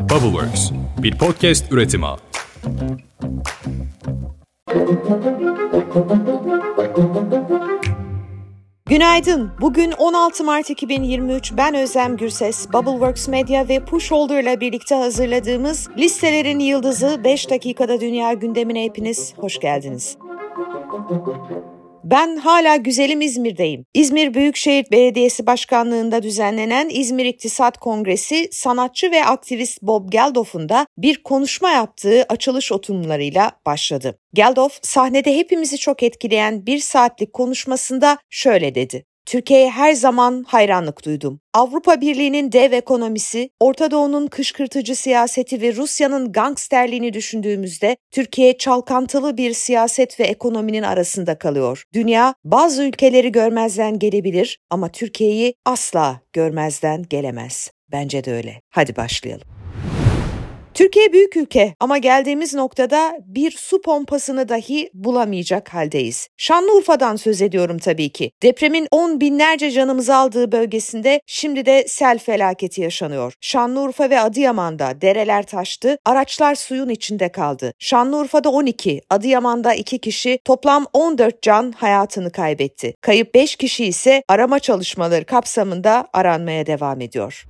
Bubbleworks, bir podcast üretimi. Günaydın. Bugün 16 Mart 2023. Ben Özlem Gürses. Bubbleworks Media ve Pusholder ile birlikte hazırladığımız Listelerin Yıldızı 5 dakikada dünya gündemine hepiniz hoş geldiniz. Ben hala güzelim İzmir'deyim. İzmir Büyükşehir Belediyesi Başkanlığı'nda düzenlenen İzmir İktisat Kongresi sanatçı ve aktivist Bob Geldof'un da bir konuşma yaptığı açılış oturumlarıyla başladı. Geldof sahnede hepimizi çok etkileyen bir saatlik konuşmasında şöyle dedi. Türkiye'ye her zaman hayranlık duydum. Avrupa Birliği'nin dev ekonomisi, Orta Doğu'nun kışkırtıcı siyaseti ve Rusya'nın gangsterliğini düşündüğümüzde Türkiye çalkantılı bir siyaset ve ekonominin arasında kalıyor. Dünya bazı ülkeleri görmezden gelebilir ama Türkiye'yi asla görmezden gelemez. Bence de öyle. Hadi başlayalım. Türkiye büyük ülke ama geldiğimiz noktada bir su pompasını dahi bulamayacak haldeyiz. Şanlıurfa'dan söz ediyorum tabii ki. Depremin on binlerce canımızı aldığı bölgesinde şimdi de sel felaketi yaşanıyor. Şanlıurfa ve Adıyaman'da dereler taştı, araçlar suyun içinde kaldı. Şanlıurfa'da 12, Adıyaman'da 2 kişi, toplam 14 can hayatını kaybetti. Kayıp 5 kişi ise arama çalışmaları kapsamında aranmaya devam ediyor.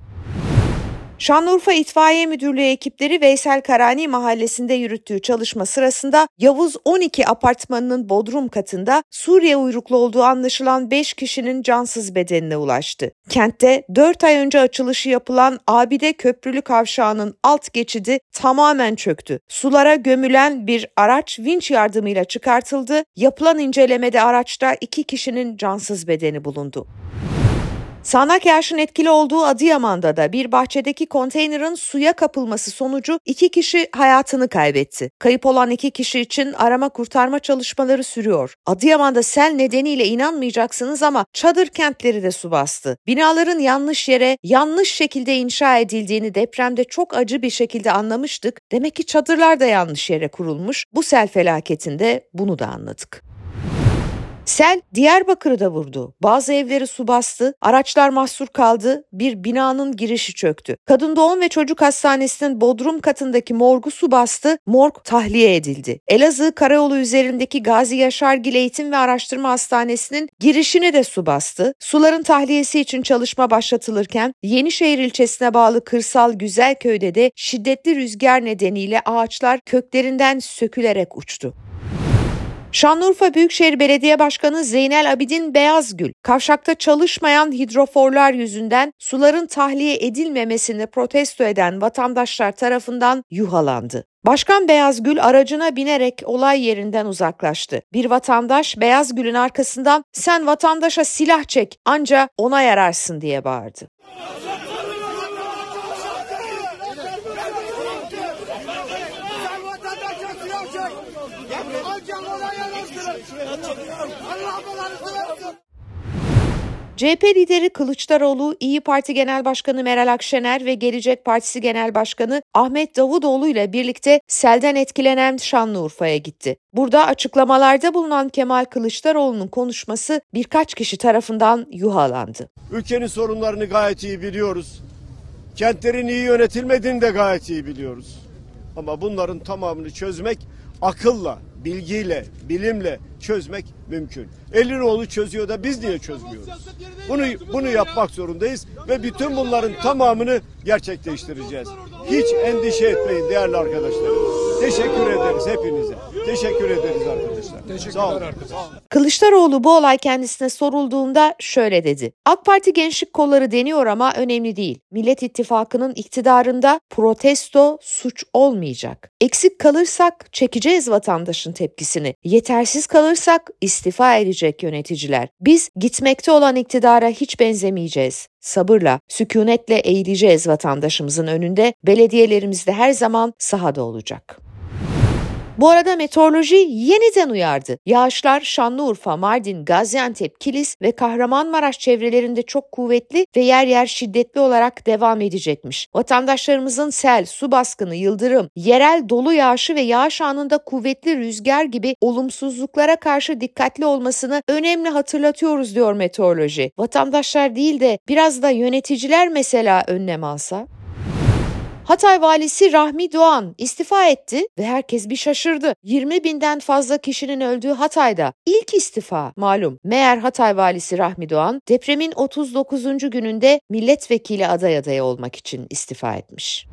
Şanlıurfa İtfaiye Müdürlüğü ekipleri Veysel Karani mahallesinde yürüttüğü çalışma sırasında Yavuz 12 apartmanının bodrum katında Suriye uyruklu olduğu anlaşılan 5 kişinin cansız bedenine ulaştı. Kentte 4 ay önce açılışı yapılan Abide Köprülü Kavşağı'nın alt geçidi tamamen çöktü. Sulara gömülen bir araç vinç yardımıyla çıkartıldı. Yapılan incelemede araçta 2 kişinin cansız bedeni bulundu. Sağnak yağışın etkili olduğu Adıyaman'da da bir bahçedeki konteynerin suya kapılması sonucu iki kişi hayatını kaybetti. Kayıp olan iki kişi için arama kurtarma çalışmaları sürüyor. Adıyaman'da sel nedeniyle inanmayacaksınız ama çadır kentleri de su bastı. Binaların yanlış yere, yanlış şekilde inşa edildiğini depremde çok acı bir şekilde anlamıştık. Demek ki çadırlar da yanlış yere kurulmuş. Bu sel felaketinde bunu da anladık. Sel Diyarbakır'ı da vurdu. Bazı evleri su bastı, araçlar mahsur kaldı, bir binanın girişi çöktü. Kadın doğum ve çocuk hastanesinin bodrum katındaki morgu su bastı, morg tahliye edildi. Elazığ Karayolu üzerindeki Gazi Yaşargil Eğitim ve Araştırma Hastanesi'nin girişini de su bastı. Suların tahliyesi için çalışma başlatılırken Yenişehir ilçesine bağlı kırsal Güzelköy'de de şiddetli rüzgar nedeniyle ağaçlar köklerinden sökülerek uçtu. Şanlıurfa Büyükşehir Belediye Başkanı Zeynel Abidin Beyazgül, kavşakta çalışmayan hidroforlar yüzünden suların tahliye edilmemesini protesto eden vatandaşlar tarafından yuhalandı. Başkan Beyazgül aracına binerek olay yerinden uzaklaştı. Bir vatandaş Beyazgül'ün arkasından sen vatandaşa silah çek anca ona yararsın diye bağırdı. CHP lideri Kılıçdaroğlu, İyi Parti Genel Başkanı Meral Akşener ve Gelecek Partisi Genel Başkanı Ahmet Davutoğlu ile birlikte selden etkilenen Şanlıurfa'ya gitti. Burada açıklamalarda bulunan Kemal Kılıçdaroğlu'nun konuşması birkaç kişi tarafından yuhalandı. Ülkenin sorunlarını gayet iyi biliyoruz. Kentlerin iyi yönetilmediğini de gayet iyi biliyoruz. Ama bunların tamamını çözmek akılla, bilgiyle, bilimle çözmek mümkün. Elinoğlu çözüyor da biz niye çözmüyoruz? Bunu bunu yapmak zorundayız ve bütün bunların tamamını gerçekleştireceğiz. Hiç endişe etmeyin değerli arkadaşlar. Teşekkür ederiz hepinize. Teşekkür ederiz arkadaşlar. Teşekkürler Sağ olun. arkadaşlar. Kılıçdaroğlu bu olay kendisine sorulduğunda şöyle dedi. AK Parti gençlik kolları deniyor ama önemli değil. Millet İttifakı'nın iktidarında protesto suç olmayacak. Eksik kalırsak çekeceğiz vatandaşın tepkisini. Yetersiz kalırsak istifa edecek yöneticiler. Biz gitmekte olan iktidara hiç benzemeyeceğiz. Sabırla, sükunetle eğileceğiz vatandaşımızın önünde. Belediyelerimiz de her zaman sahada olacak. Bu arada meteoroloji yeniden uyardı. Yağışlar Şanlıurfa, Mardin, Gaziantep, Kilis ve Kahramanmaraş çevrelerinde çok kuvvetli ve yer yer şiddetli olarak devam edecekmiş. Vatandaşlarımızın sel, su baskını, yıldırım, yerel dolu yağışı ve yağış anında kuvvetli rüzgar gibi olumsuzluklara karşı dikkatli olmasını önemli hatırlatıyoruz diyor meteoroloji. Vatandaşlar değil de biraz da yöneticiler mesela önlem alsa. Hatay valisi Rahmi Doğan istifa etti ve herkes bir şaşırdı. 20 binden fazla kişinin öldüğü Hatay'da ilk istifa malum. Meğer Hatay valisi Rahmi Doğan depremin 39. gününde milletvekili aday adayı olmak için istifa etmiş.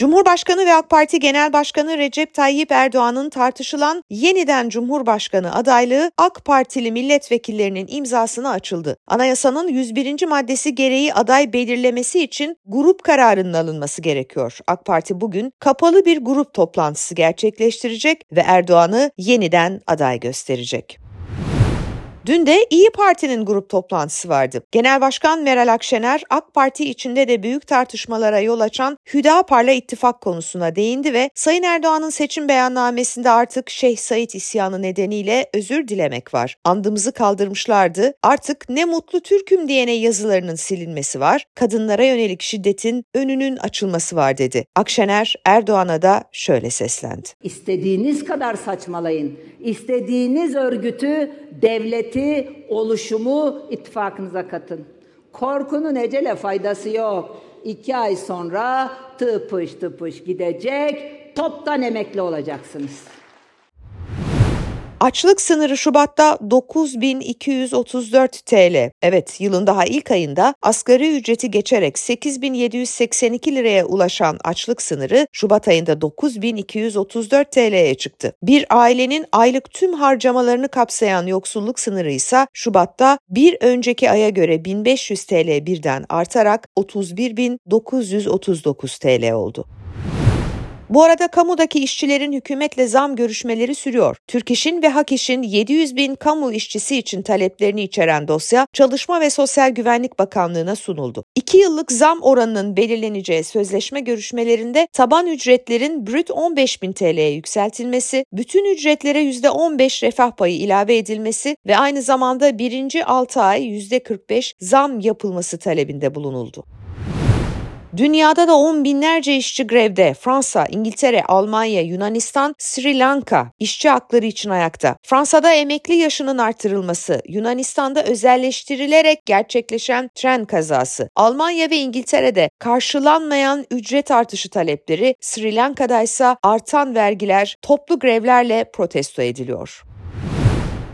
Cumhurbaşkanı ve AK Parti Genel Başkanı Recep Tayyip Erdoğan'ın tartışılan yeniden Cumhurbaşkanı adaylığı AK Partili milletvekillerinin imzasına açıldı. Anayasanın 101. maddesi gereği aday belirlemesi için grup kararının alınması gerekiyor. AK Parti bugün kapalı bir grup toplantısı gerçekleştirecek ve Erdoğan'ı yeniden aday gösterecek. Dün de İyi Parti'nin grup toplantısı vardı. Genel Başkan Meral Akşener AK Parti içinde de büyük tartışmalara yol açan Hüdapar'la ittifak konusuna değindi ve Sayın Erdoğan'ın seçim beyannamesinde artık Şeyh Said isyanı nedeniyle özür dilemek var. Andımızı kaldırmışlardı. Artık ne mutlu Türk'üm diyene yazılarının silinmesi var. Kadınlara yönelik şiddetin önünün açılması var dedi. Akşener Erdoğan'a da şöyle seslendi. İstediğiniz kadar saçmalayın. İstediğiniz örgütü devleti, oluşumu ittifakınıza katın. Korkunun ecele faydası yok. İki ay sonra tıpış tıpış gidecek, toptan emekli olacaksınız. Açlık sınırı Şubat'ta 9234 TL. Evet yılın daha ilk ayında asgari ücreti geçerek 8782 liraya ulaşan açlık sınırı Şubat ayında 9234 TL'ye çıktı. Bir ailenin aylık tüm harcamalarını kapsayan yoksulluk sınırı ise Şubat'ta bir önceki aya göre 1500 TL birden artarak 31939 TL oldu. Bu arada kamudaki işçilerin hükümetle zam görüşmeleri sürüyor. Türk İş'in ve Hak İş'in 700 bin kamu işçisi için taleplerini içeren dosya Çalışma ve Sosyal Güvenlik Bakanlığı'na sunuldu. 2 yıllık zam oranının belirleneceği sözleşme görüşmelerinde taban ücretlerin brüt 15 bin TL'ye yükseltilmesi, bütün ücretlere %15 refah payı ilave edilmesi ve aynı zamanda birinci 6 ay %45 zam yapılması talebinde bulunuldu. Dünyada da on binlerce işçi grevde. Fransa, İngiltere, Almanya, Yunanistan, Sri Lanka işçi hakları için ayakta. Fransa'da emekli yaşının artırılması, Yunanistan'da özelleştirilerek gerçekleşen tren kazası, Almanya ve İngiltere'de karşılanmayan ücret artışı talepleri, Sri Lanka'da ise artan vergiler toplu grevlerle protesto ediliyor.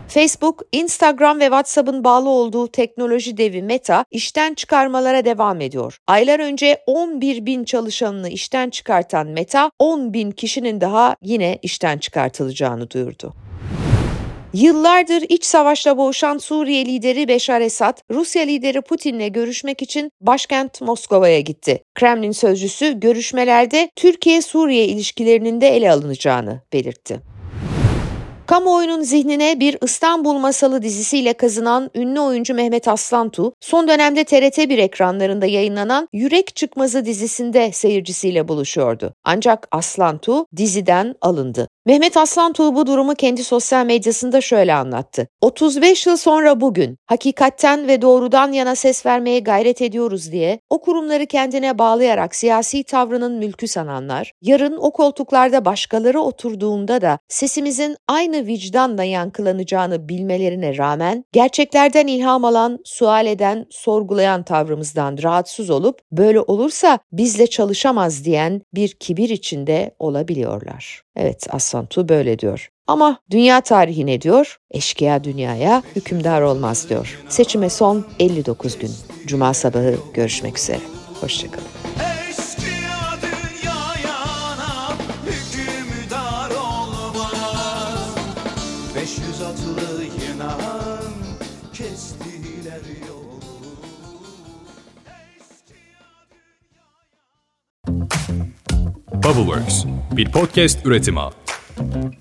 Facebook, Instagram ve WhatsApp'ın bağlı olduğu teknoloji devi Meta işten çıkarmalara devam ediyor. Aylar önce 11 bin çalışanını işten çıkartan Meta, 10 bin kişinin daha yine işten çıkartılacağını duyurdu. Yıllardır iç savaşla boğuşan Suriye lideri Beşar Esad, Rusya lideri Putin'le görüşmek için başkent Moskova'ya gitti. Kremlin sözcüsü görüşmelerde Türkiye-Suriye ilişkilerinin de ele alınacağını belirtti. Kamuoyunun zihnine bir İstanbul Masalı dizisiyle kazınan ünlü oyuncu Mehmet Aslantu, son dönemde TRT1 ekranlarında yayınlanan Yürek Çıkmazı dizisinde seyircisiyle buluşuyordu. Ancak Aslantu diziden alındı. Mehmet Aslantuğ bu durumu kendi sosyal medyasında şöyle anlattı. 35 yıl sonra bugün hakikatten ve doğrudan yana ses vermeye gayret ediyoruz diye o kurumları kendine bağlayarak siyasi tavrının mülkü sananlar, yarın o koltuklarda başkaları oturduğunda da sesimizin aynı vicdanla yankılanacağını bilmelerine rağmen gerçeklerden ilham alan, sual eden, sorgulayan tavrımızdan rahatsız olup böyle olursa bizle çalışamaz diyen bir kibir içinde olabiliyorlar. Evet Aslantu böyle diyor. Ama dünya tarihi ne diyor? Eşkıya dünyaya hükümdar olmaz diyor. Seçime son 59 gün. Cuma sabahı görüşmek üzere. Hoşçakalın. Bubbleworks, bir podcast üretimi. Bye.